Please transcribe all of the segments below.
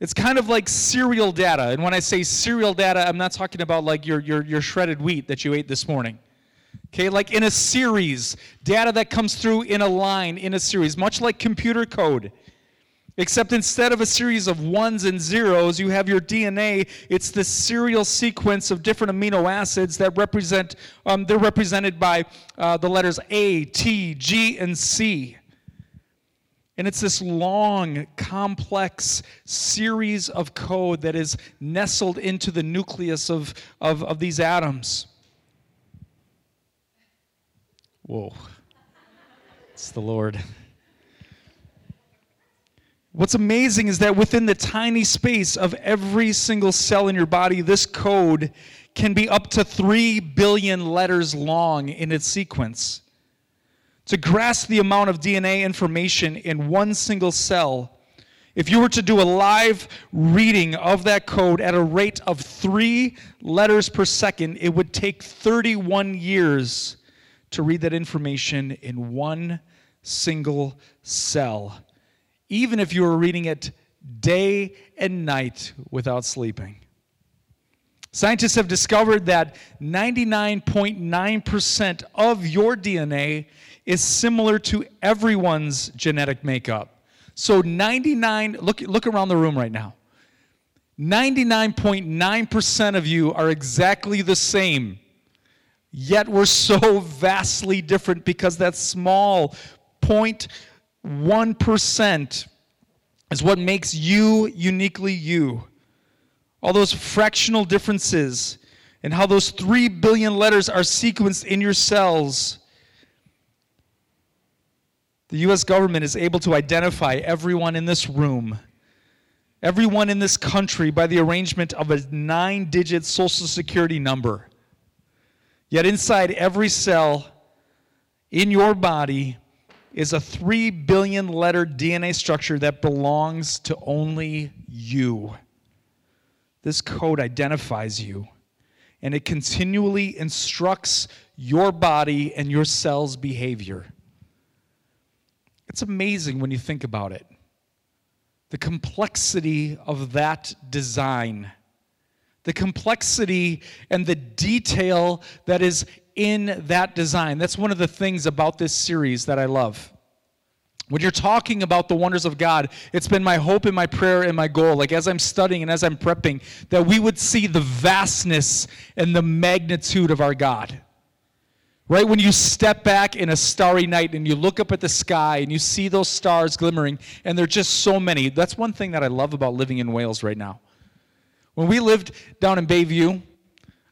It's kind of like serial data. And when I say serial data, I'm not talking about like your, your, your shredded wheat that you ate this morning. Okay, like in a series, data that comes through in a line, in a series, much like computer code. Except instead of a series of ones and zeros, you have your DNA. It's the serial sequence of different amino acids that represent, um, they're represented by uh, the letters A, T, G, and C. And it's this long, complex series of code that is nestled into the nucleus of, of, of these atoms. Whoa. It's the Lord. What's amazing is that within the tiny space of every single cell in your body, this code can be up to 3 billion letters long in its sequence. To grasp the amount of DNA information in one single cell, if you were to do a live reading of that code at a rate of three letters per second, it would take 31 years to read that information in one single cell even if you were reading it day and night without sleeping. Scientists have discovered that 99.9% of your DNA is similar to everyone's genetic makeup. So 99 look look around the room right now. 99.9% of you are exactly the same. Yet we're so vastly different because that small 0.1% is what makes you uniquely you. All those fractional differences and how those 3 billion letters are sequenced in your cells. The US government is able to identify everyone in this room, everyone in this country, by the arrangement of a nine digit social security number. Yet inside every cell in your body, is a 3 billion letter DNA structure that belongs to only you. This code identifies you, and it continually instructs your body and your cell's behavior. It's amazing when you think about it. The complexity of that design, the complexity and the detail that is in that design. That's one of the things about this series that I love. When you're talking about the wonders of God, it's been my hope and my prayer and my goal, like as I'm studying and as I'm prepping, that we would see the vastness and the magnitude of our God. Right? When you step back in a starry night and you look up at the sky and you see those stars glimmering, and there are just so many. That's one thing that I love about living in Wales right now. When we lived down in Bayview,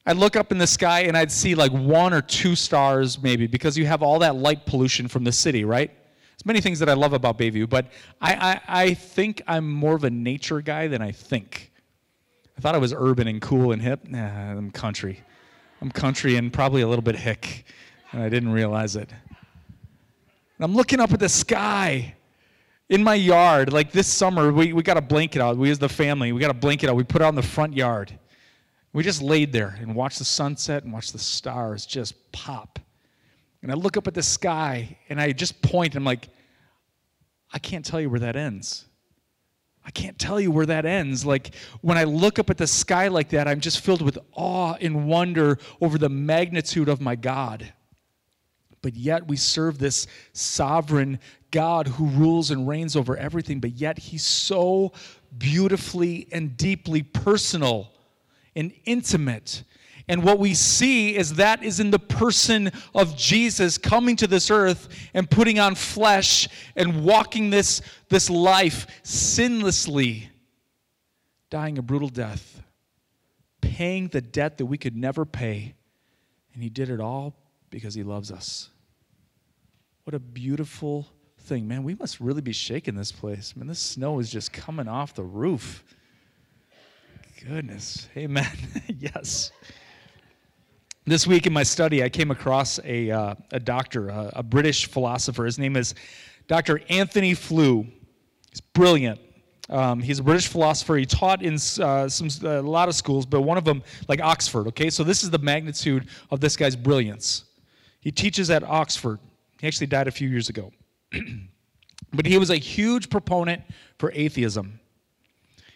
I'd look up in the sky and I'd see like one or two stars, maybe, because you have all that light pollution from the city, right? There's many things that I love about Bayview, but I, I, I think I'm more of a nature guy than I think. I thought I was urban and cool and hip. Nah, I'm country. I'm country and probably a little bit hick, and I didn't realize it. And I'm looking up at the sky in my yard. Like this summer, we, we got a blanket out. We as the family, we got a blanket out. We put it out in the front yard. We just laid there and watched the sunset and watched the stars just pop. And I look up at the sky and I just point. I'm like, I can't tell you where that ends. I can't tell you where that ends. Like when I look up at the sky like that, I'm just filled with awe and wonder over the magnitude of my God. But yet we serve this sovereign God who rules and reigns over everything, but yet he's so beautifully and deeply personal and intimate. And what we see is that is in the person of Jesus coming to this earth and putting on flesh and walking this, this life sinlessly, dying a brutal death, paying the debt that we could never pay. And he did it all because he loves us. What a beautiful thing. Man, we must really be shaking this place. Man, this snow is just coming off the roof goodness. Amen. yes. This week in my study, I came across a, uh, a doctor, a, a, British philosopher. His name is Dr. Anthony Flew. He's brilliant. Um, he's a British philosopher. He taught in uh, some, a lot of schools, but one of them, like Oxford, okay? So this is the magnitude of this guy's brilliance. He teaches at Oxford. He actually died a few years ago. but he was a huge proponent for atheism.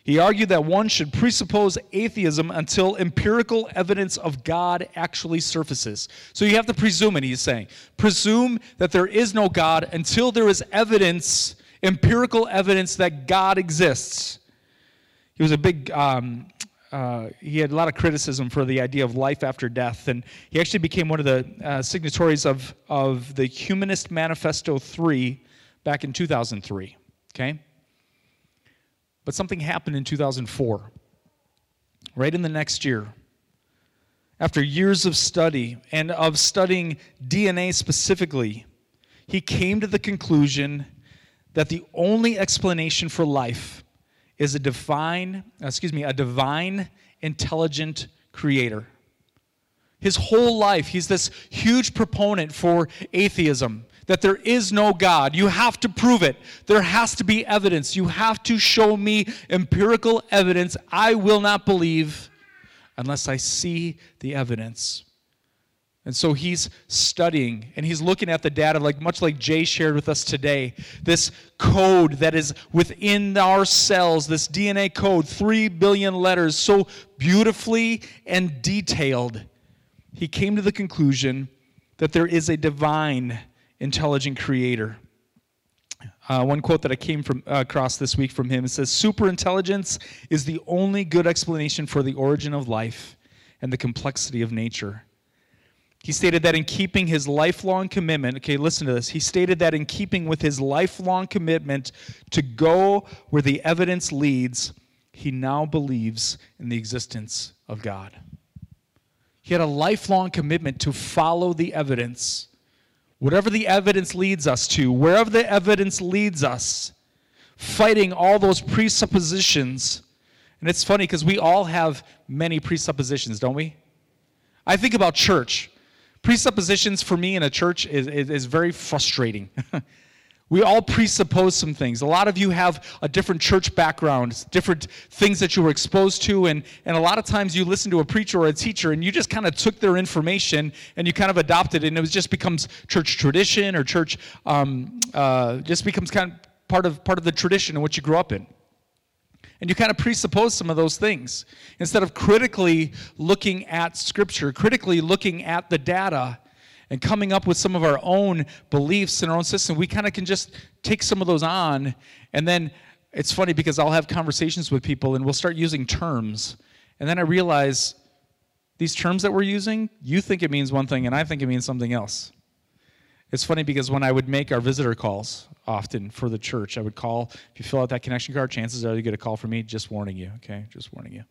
He argued that one should presuppose atheism until empirical evidence of God actually surfaces. So you have to presume it, he's saying. Presume that there is no God until there is evidence, empirical evidence that God exists. He was a big, um, uh, he had a lot of criticism for the idea of life after death, and he actually became one of the uh, signatories of, of the Humanist Manifesto 3 back in 2003. Okay? But something happened in 2004, right in the next year. After years of study and of studying DNA specifically, he came to the conclusion that the only explanation for life is a divine, excuse me, a divine intelligent creator. His whole life, he's this huge proponent for atheism that there is no God. You have to prove it. There has to be evidence. You have to show me empirical evidence. I will not believe unless I see the evidence. And so he's studying and he's looking at the data, like much like Jay shared with us today. This code that is within our cells, this DNA code, three billion letters, so beautifully and detailed. He came to the conclusion that there is a divine intelligent creator. Uh, one quote that I came from uh, across this week from him it says, "Superintelligence is the only good explanation for the origin of life and the complexity of nature." He stated that in keeping his lifelong commitment, okay, listen to this. He stated that in keeping with his lifelong commitment to go where the evidence leads, he now believes in the existence of God. He had a lifelong commitment to follow the evidence Whatever the evidence leads us to, wherever the evidence leads us, fighting all those presuppositions. And it's funny because we all have many presuppositions, don't we? I think about church. Presuppositions for me in a church is, is, is very frustrating. We all presuppose some things. A lot of you have a different church background, different things that you were exposed to, and, and a lot of times you listen to a preacher or a teacher and you just kind of took their information and you kind of adopted it, and it just becomes church tradition or church, um, uh, just becomes kind of part of, part of the tradition and what you grew up in. And you kind of presuppose some of those things. Instead of critically looking at Scripture, critically looking at the data, and coming up with some of our own beliefs in our own system, we kind of can just take some of those on. And then it's funny because I'll have conversations with people and we'll start using terms. And then I realize these terms that we're using, you think it means one thing and I think it means something else. It's funny because when I would make our visitor calls often for the church, I would call, if you fill out that connection card, chances are you get a call from me, just warning you, okay? Just warning you.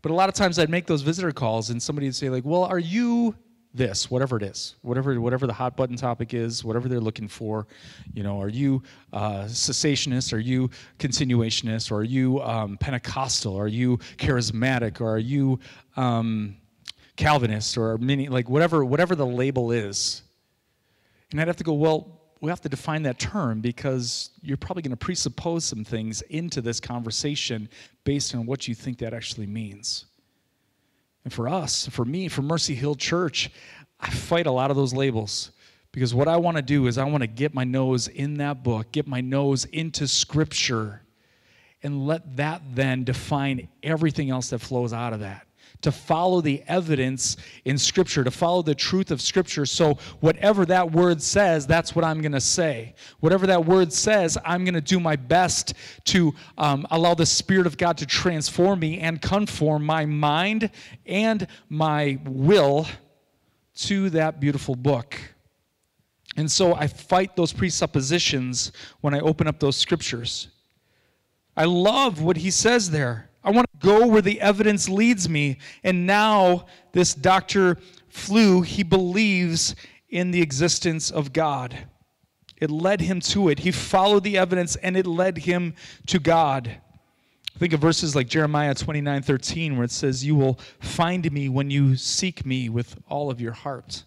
But a lot of times I'd make those visitor calls and somebody would say, like, well, are you this, whatever it is, whatever whatever the hot button topic is, whatever they're looking for. You know, are you uh, cessationist? Are you continuationist? Or are you um, Pentecostal? Are you charismatic? Or are you um, Calvinist? Or many like whatever whatever the label is. And I'd have to go, well, we have to define that term because you're probably going to presuppose some things into this conversation based on what you think that actually means. And for us, for me, for Mercy Hill Church, I fight a lot of those labels because what I want to do is I want to get my nose in that book, get my nose into Scripture, and let that then define everything else that flows out of that to follow the evidence in Scripture, to follow the truth of Scripture. So, whatever that word says, that's what I'm going to say. Whatever that word says, I'm going to do my best to um, allow the Spirit of God to transform me and conform my mind and my will to that beautiful book. And so I fight those presuppositions when I open up those scriptures. I love what he says there. Go where the evidence leads me. And now, this Dr. Flew, he believes in the existence of God. It led him to it. He followed the evidence and it led him to God. Think of verses like Jeremiah 29 13, where it says, You will find me when you seek me with all of your heart.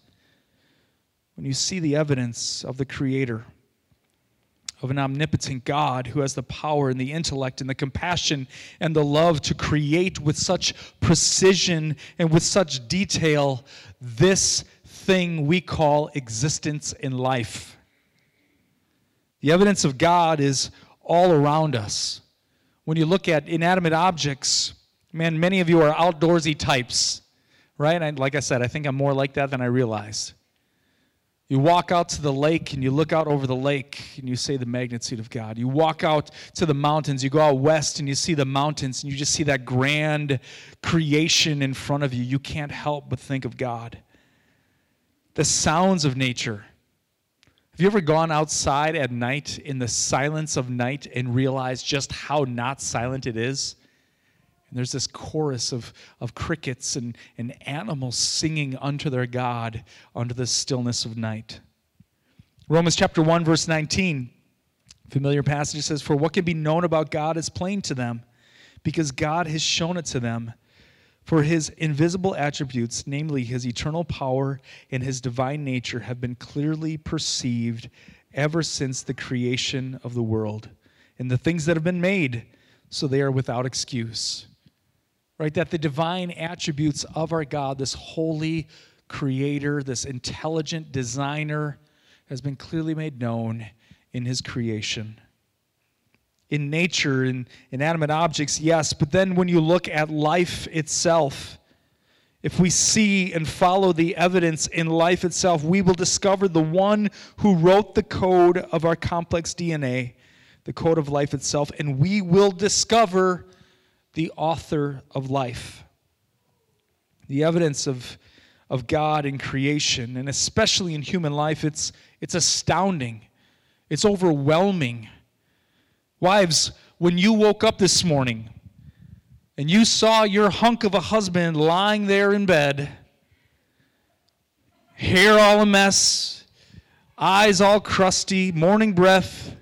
When you see the evidence of the Creator of an omnipotent God who has the power and the intellect and the compassion and the love to create with such precision and with such detail this thing we call existence in life. The evidence of God is all around us. When you look at inanimate objects, man, many of you are outdoorsy types, right? Like I said, I think I'm more like that than I realized. You walk out to the lake and you look out over the lake and you say the magnitude of God. You walk out to the mountains, you go out west and you see the mountains and you just see that grand creation in front of you. You can't help but think of God. The sounds of nature. Have you ever gone outside at night in the silence of night and realized just how not silent it is? And there's this chorus of, of crickets and, and animals singing unto their God under the stillness of night. Romans chapter 1, verse 19, familiar passage says, For what can be known about God is plain to them, because God has shown it to them. For his invisible attributes, namely his eternal power and his divine nature, have been clearly perceived ever since the creation of the world and the things that have been made, so they are without excuse right? That the divine attributes of our God, this holy creator, this intelligent designer, has been clearly made known in his creation. In nature, in inanimate objects, yes, but then when you look at life itself, if we see and follow the evidence in life itself, we will discover the one who wrote the code of our complex DNA, the code of life itself, and we will discover the author of life. The evidence of, of God in creation, and especially in human life, it's, it's astounding. It's overwhelming. Wives, when you woke up this morning and you saw your hunk of a husband lying there in bed, hair all a mess, eyes all crusty, morning breath,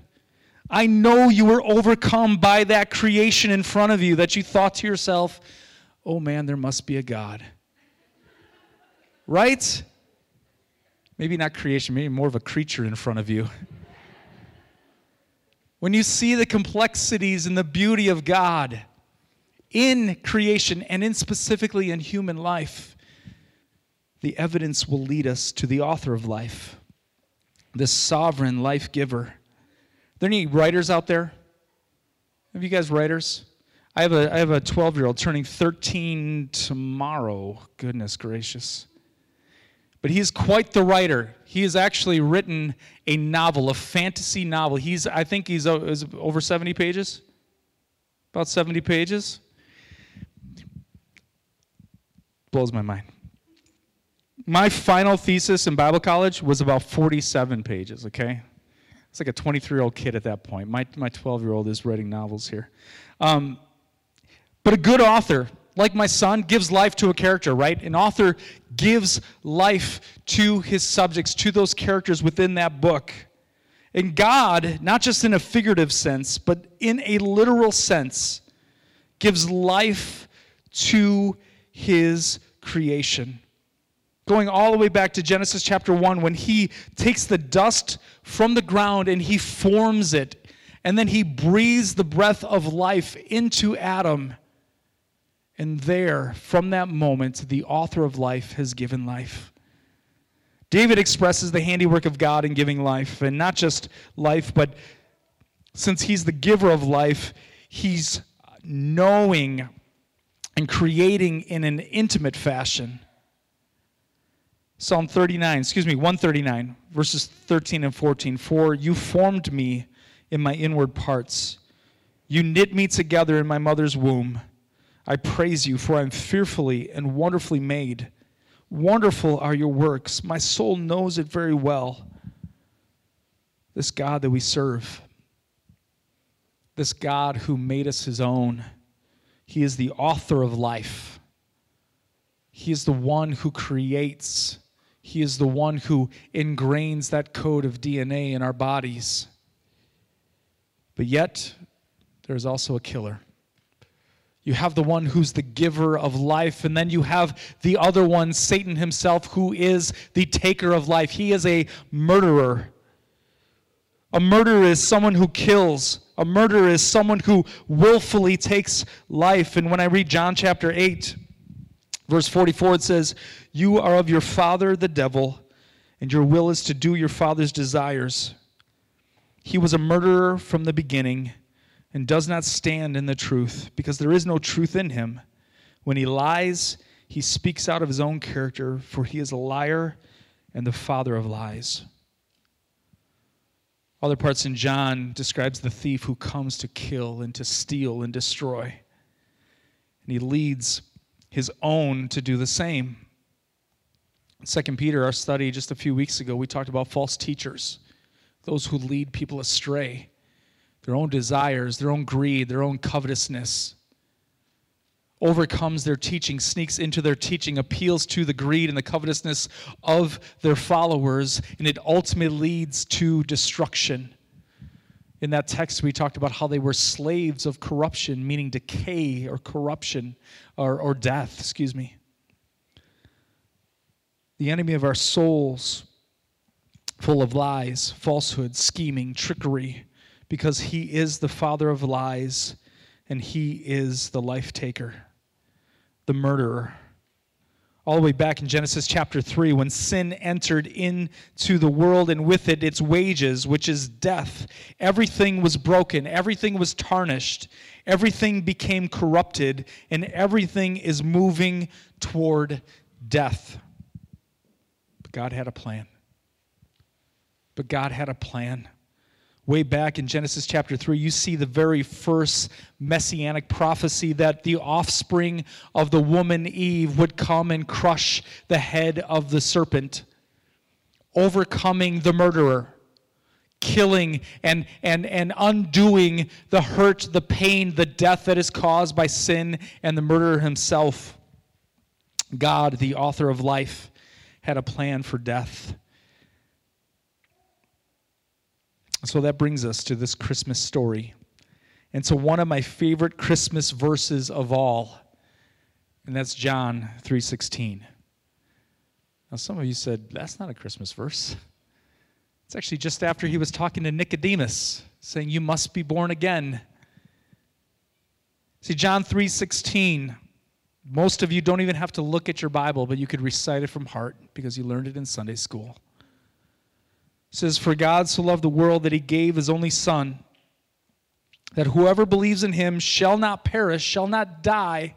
I know you were overcome by that creation in front of you that you thought to yourself, oh man, there must be a God. Right? Maybe not creation, maybe more of a creature in front of you. When you see the complexities and the beauty of God in creation and in specifically in human life, the evidence will lead us to the author of life, the sovereign life giver there any writers out there? Have you guys writers? I have a I have a 12 year old turning 13 tomorrow. Goodness gracious. But he's quite the writer. He has actually written a novel, a fantasy novel. He's I think he's oh, over 70 pages. About 70 pages. Blows my mind. My final thesis in Bible college was about 47 pages, okay? It's like a 23 year old kid at that point. My, my 12 year old is writing novels here. Um, but a good author, like my son, gives life to a character, right? An author gives life to his subjects, to those characters within that book. And God, not just in a figurative sense, but in a literal sense, gives life to his creation going all the way back to Genesis chapter 1 when he takes the dust from the ground and he forms it. And then he breathes the breath of life into Adam. And there, from that moment, the author of life has given life. David expresses the handiwork of God in giving life, and not just life, but since he's the giver of life, he's knowing and creating in an intimate fashion Psalm 39, excuse me, 139, verses 13 and 14. For you formed me in my inward parts. You knit me together in my mother's womb. I praise you, for I am fearfully and wonderfully made. Wonderful are your works. My soul knows it very well. This God that we serve, this God who made us his own, he is the author of life. He is the one who creates he is the one who ingrains that code of DNA in our bodies. But yet, there's also a killer. You have the one who's the giver of life, and then you have the other one, Satan himself, who is the taker of life. He is a murderer. A murderer is someone who kills. A murderer is someone who willfully takes life. And when I read John chapter 8, Verse 44 it says, You are of your father the devil, and your will is to do your father's desires. He was a murderer from the beginning and does not stand in the truth, because there is no truth in him. When he lies, he speaks out of his own character, for he is a liar and the father of lies. Other parts in John describes the thief who comes to kill and to steal and destroy. And he leads his own to do the same. Second Peter, our study just a few weeks ago, we talked about false teachers, those who lead people astray, their own desires, their own greed, their own covetousness overcomes their teaching, sneaks into their teaching, appeals to the greed and the covetousness of their followers, and it ultimately leads to destruction. In that text, we talked about how they were slaves of corruption, meaning decay or corruption or, or death, excuse me. The enemy of our souls, full of lies, falsehood, scheming, trickery, because he is the father of lies and he is the life taker the murderer. All the way back in Genesis chapter 3, when sin entered into the world and with it its wages, which is death, everything was broken, everything was tarnished, everything became corrupted, and everything is moving toward death. But God had a plan. But God had a plan way back in Genesis chapter 3, you see the very first messianic prophecy that the offspring of the woman Eve would come and crush the head of the serpent, overcoming the murderer. Killing and, and, and undoing the hurt, the pain, the death that is caused by sin and the murderer himself. God, the author of life, had a plan for death. So that brings us to this Christmas story. And so one of my favorite Christmas verses of all, and that's John 3:16. Now some of you said that's not a Christmas verse. It's actually just after he was talking to Nicodemus, saying you must be born again. See John 3:16 most of you don't even have to look at your Bible, but you could recite it from heart because you learned it in Sunday school says, For God so loved the world that he gave his only Son, that whoever believes in him shall not perish, shall not die,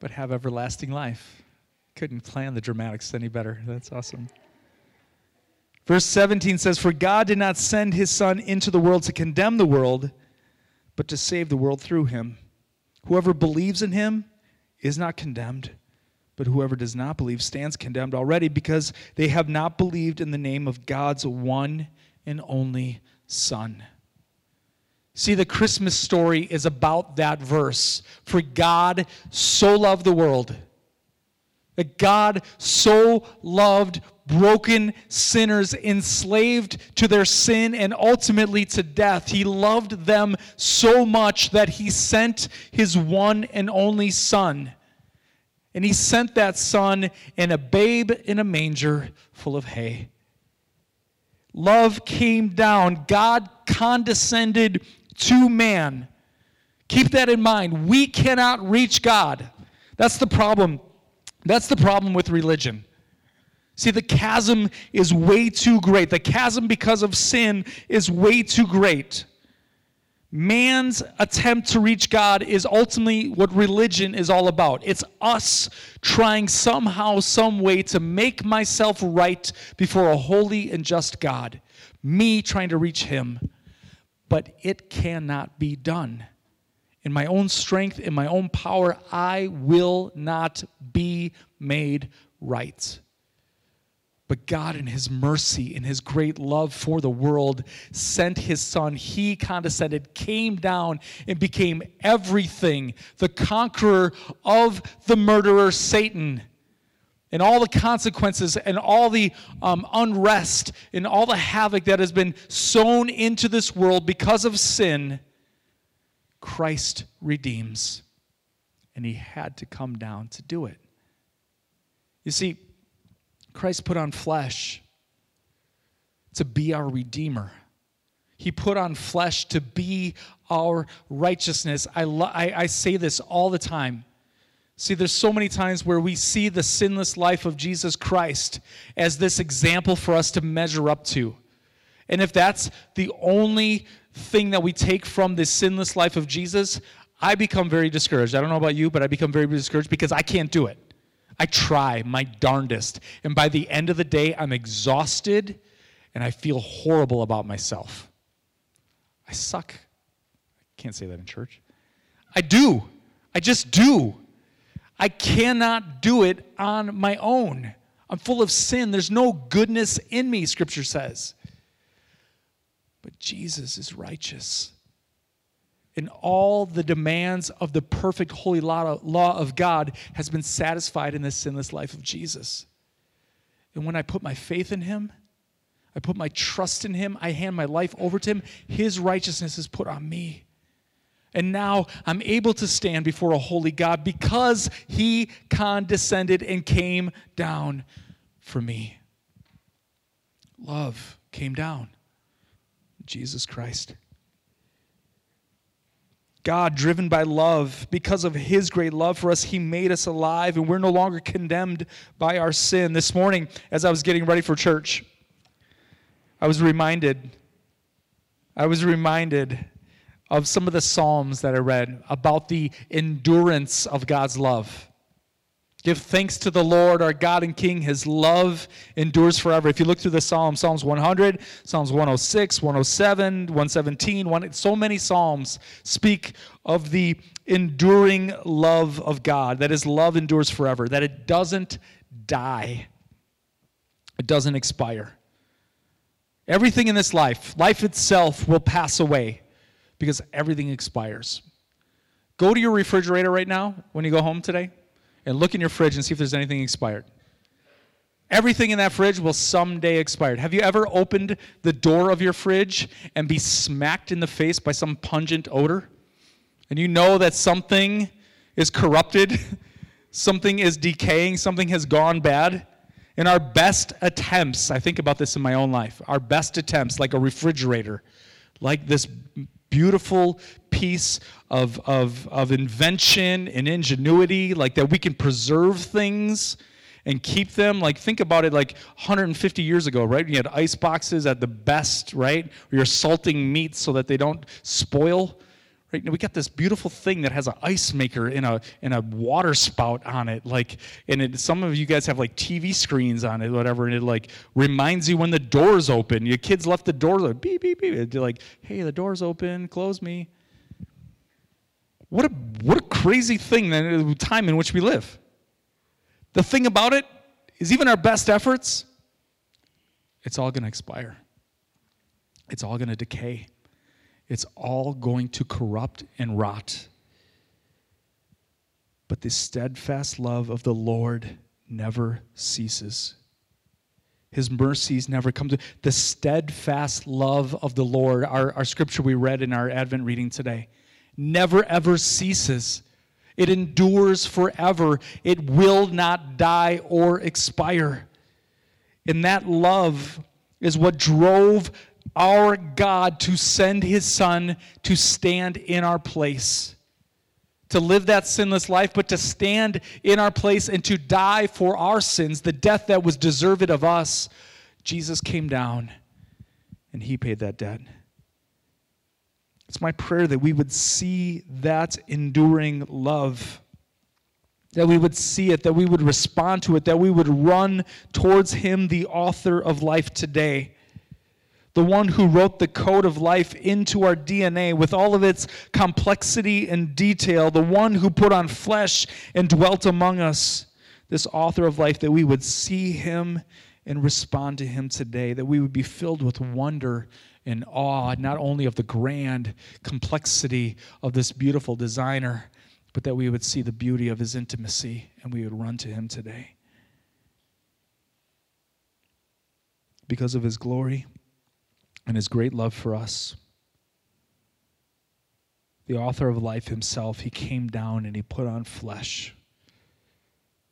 but have everlasting life. Couldn't plan the dramatics any better. That's awesome. Verse 17 says, For God did not send his Son into the world to condemn the world, but to save the world through him. Whoever believes in him is not condemned but whoever does not believe stands condemned already because they have not believed in the name of God's one and only Son. See, the Christmas story is about that verse. For God so loved the world, that God so loved broken sinners enslaved to their sin and ultimately to death. He loved them so much that he sent his one and only Son and he sent that son in a babe in a manger full of hay. Love came down. God condescended to man. Keep that in mind. We cannot reach God. That's the problem. That's the problem with religion. See, the chasm is way too great. The chasm because of sin is way too great. Man's attempt to reach God is ultimately what religion is all about. It's us trying somehow, some way to make myself right before a holy and just God. Me trying to reach Him. But it cannot be done. In my own strength, in my own power, I will not be made right. But God, in His mercy, in His great love for the world, sent His Son. He condescended, came down, and became everything the conqueror of the murderer, Satan. And all the consequences and all the um, unrest and all the havoc that has been sown into this world because of sin, Christ redeems. And He had to come down to do it. You see, Christ put on flesh to be our Redeemer. He put on flesh to be our righteousness. I, lo- I, I say this all the time. See, there's so many times where we see the sinless life of Jesus Christ as this example for us to measure up to, And if that's the only thing that we take from this sinless life of Jesus, I become very discouraged. I don't know about you, but I become very discouraged because I can't do it. I try my darndest. And by the end of the day, I'm exhausted and I feel horrible about myself. I suck. I can't say that in church. I do. I just do. I cannot do it on my own. I'm full of sin. There's no goodness in me, Scripture says. But Jesus is righteous. And all the demands of the perfect holy law of God has been satisfied in the sinless life of Jesus. And when I put my faith in him, I put my trust in him, I hand my life over to him, his righteousness is put on me. And now I'm able to stand before a holy God because he condescended and came down for me. Love came down. Jesus Christ. God, driven by love, because of his great love for us, he made us alive, and we're no longer condemned by our sin. This morning, as I was getting ready for church, I was reminded, I was reminded of some of the Psalms that I read about the endurance of God's love. Give thanks to the Lord, our God and King. His love endures forever. If you look through the Psalms, Psalms 100, Psalms 106, 107, 117, one, so many Psalms speak of the enduring love of God, that His love endures forever, that it doesn't die, it doesn't expire. Everything in this life, life itself, will pass away because everything expires. Go to your refrigerator right now when you go home today and look in your fridge and see if there's anything expired. Everything in that fridge will someday expire. Have you ever opened the door of your fridge and be smacked in the face by some pungent odor? And you know that something is corrupted, something is decaying, something has gone bad? In our best attempts, I think about this in my own life, our best attempts, like a refrigerator, like this beautiful piece of, of, of invention and ingenuity, like that we can preserve things and keep them. Like, think about it like 150 years ago, right? You had ice boxes at the best, right? You're salting meats so that they don't spoil. Right? we got this beautiful thing that has an ice maker and a and a water spout on it. Like, and it, some of you guys have like TV screens on it, whatever, and it like reminds you when the door's open. Your kids left the door like beep beep beep. They're like, hey, the door's open, close me. What a what a crazy thing the time in which we live. The thing about it is even our best efforts, it's all going to expire. It's all going to decay it's all going to corrupt and rot. But the steadfast love of the Lord never ceases. His mercies never come to the steadfast love of the Lord, our, our scripture we read in our Advent reading today, never ever ceases. It endures forever. It will not die or expire. And that love is what drove our God to send his son to stand in our place. To live that sinless life, but to stand in our place and to die for our sins, the death that was deserved of us. Jesus came down and he paid that debt. It's my prayer that we would see that enduring love, that we would see it, that we would respond to it, that we would run towards him, the author of life today the one who wrote the code of life into our DNA with all of its complexity and detail, the one who put on flesh and dwelt among us, this author of life, that we would see him and respond to him today, that we would be filled with wonder and awe, not only of the grand complexity of this beautiful designer, but that we would see the beauty of his intimacy and we would run to him today. Because of his glory and his great love for us. The author of life himself, he came down and he put on flesh.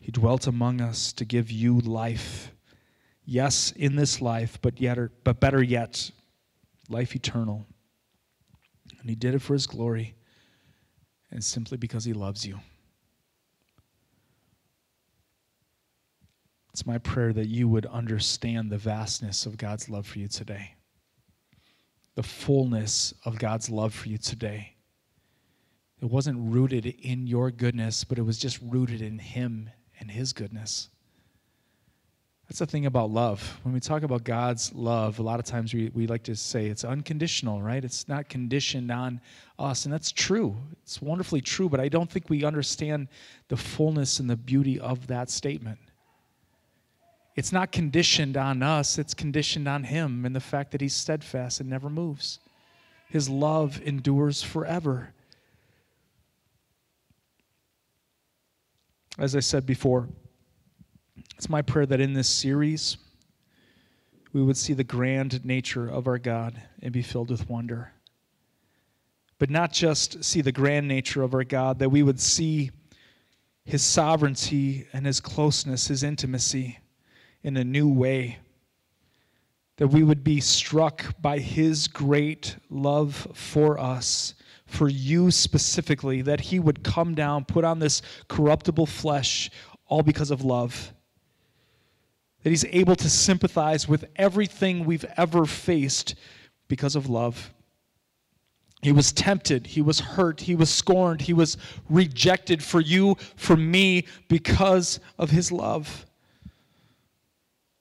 He dwelt among us to give you life. Yes, in this life, but yet but better yet, life eternal. And he did it for his glory and simply because he loves you. It's my prayer that you would understand the vastness of God's love for you today. The fullness of God's love for you today. It wasn't rooted in your goodness, but it was just rooted in Him and His goodness. That's the thing about love. When we talk about God's love, a lot of times we, we like to say it's unconditional, right? It's not conditioned on us. And that's true. It's wonderfully true, but I don't think we understand the fullness and the beauty of that statement. It's not conditioned on us, it's conditioned on Him and the fact that He's steadfast and never moves. His love endures forever. As I said before, it's my prayer that in this series, we would see the grand nature of our God and be filled with wonder. But not just see the grand nature of our God, that we would see his sovereignty and his closeness, his intimacy in a new way. That we would be struck by his great love for us, for you specifically, that he would come down, put on this corruptible flesh, all because of love that he's able to sympathize with everything we've ever faced because of love. He was tempted, he was hurt, he was scorned, he was rejected for you, for me, because of his love.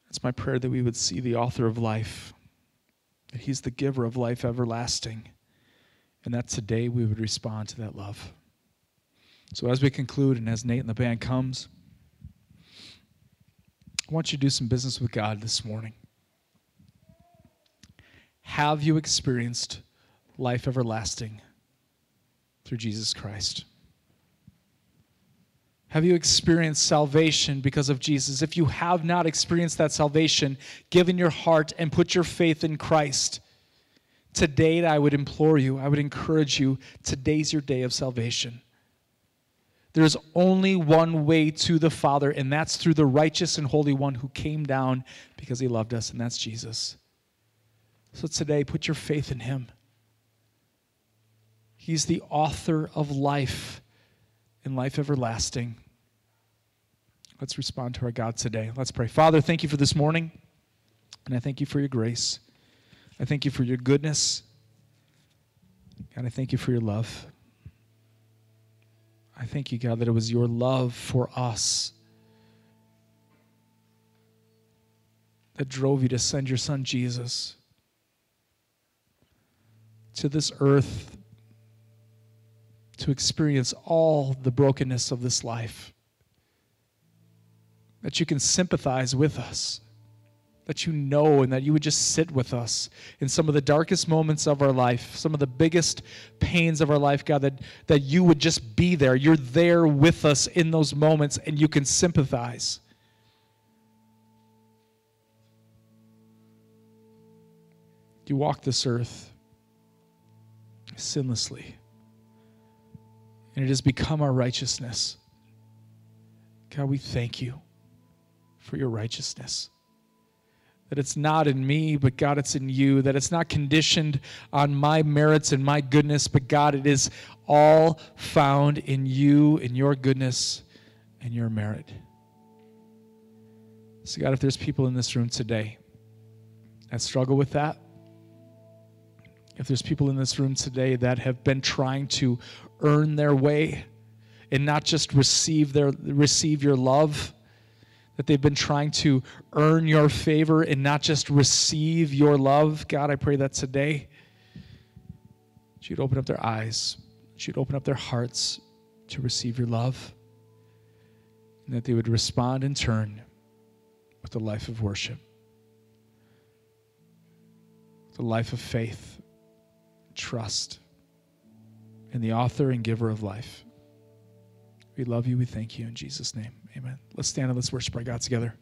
It's my prayer that we would see the author of life, that he's the giver of life everlasting, and that today we would respond to that love. So, as we conclude, and as Nate and the band comes, I want you to do some business with God this morning. Have you experienced life everlasting through Jesus Christ? Have you experienced salvation because of Jesus? If you have not experienced that salvation, given your heart and put your faith in Christ, today I would implore you, I would encourage you, today's your day of salvation. There's only one way to the Father, and that's through the righteous and holy one who came down because he loved us, and that's Jesus. So today, put your faith in him. He's the author of life and life everlasting. Let's respond to our God today. Let's pray. Father, thank you for this morning, and I thank you for your grace. I thank you for your goodness. God, I thank you for your love. I thank you, God, that it was your love for us that drove you to send your son Jesus to this earth to experience all the brokenness of this life. That you can sympathize with us that you know and that you would just sit with us in some of the darkest moments of our life, some of the biggest pains of our life, God, that, that you would just be there. You're there with us in those moments and you can sympathize. You walk this earth sinlessly, and it has become our righteousness. God, we thank you for your righteousness that it's not in me, but God, it's in you, that it's not conditioned on my merits and my goodness, but God, it is all found in you, in your goodness and your merit. So, God, if there's people in this room today that struggle with that, if there's people in this room today that have been trying to earn their way and not just receive their receive your love, that they've been trying to earn your favor and not just receive your love. God, I pray that today that you'd open up their eyes, that you'd open up their hearts to receive your love, and that they would respond in turn with a life of worship, with a life of faith, trust, in the author and giver of life. We love you. We thank you in Jesus' name. Amen. Let's stand and let's worship our God together.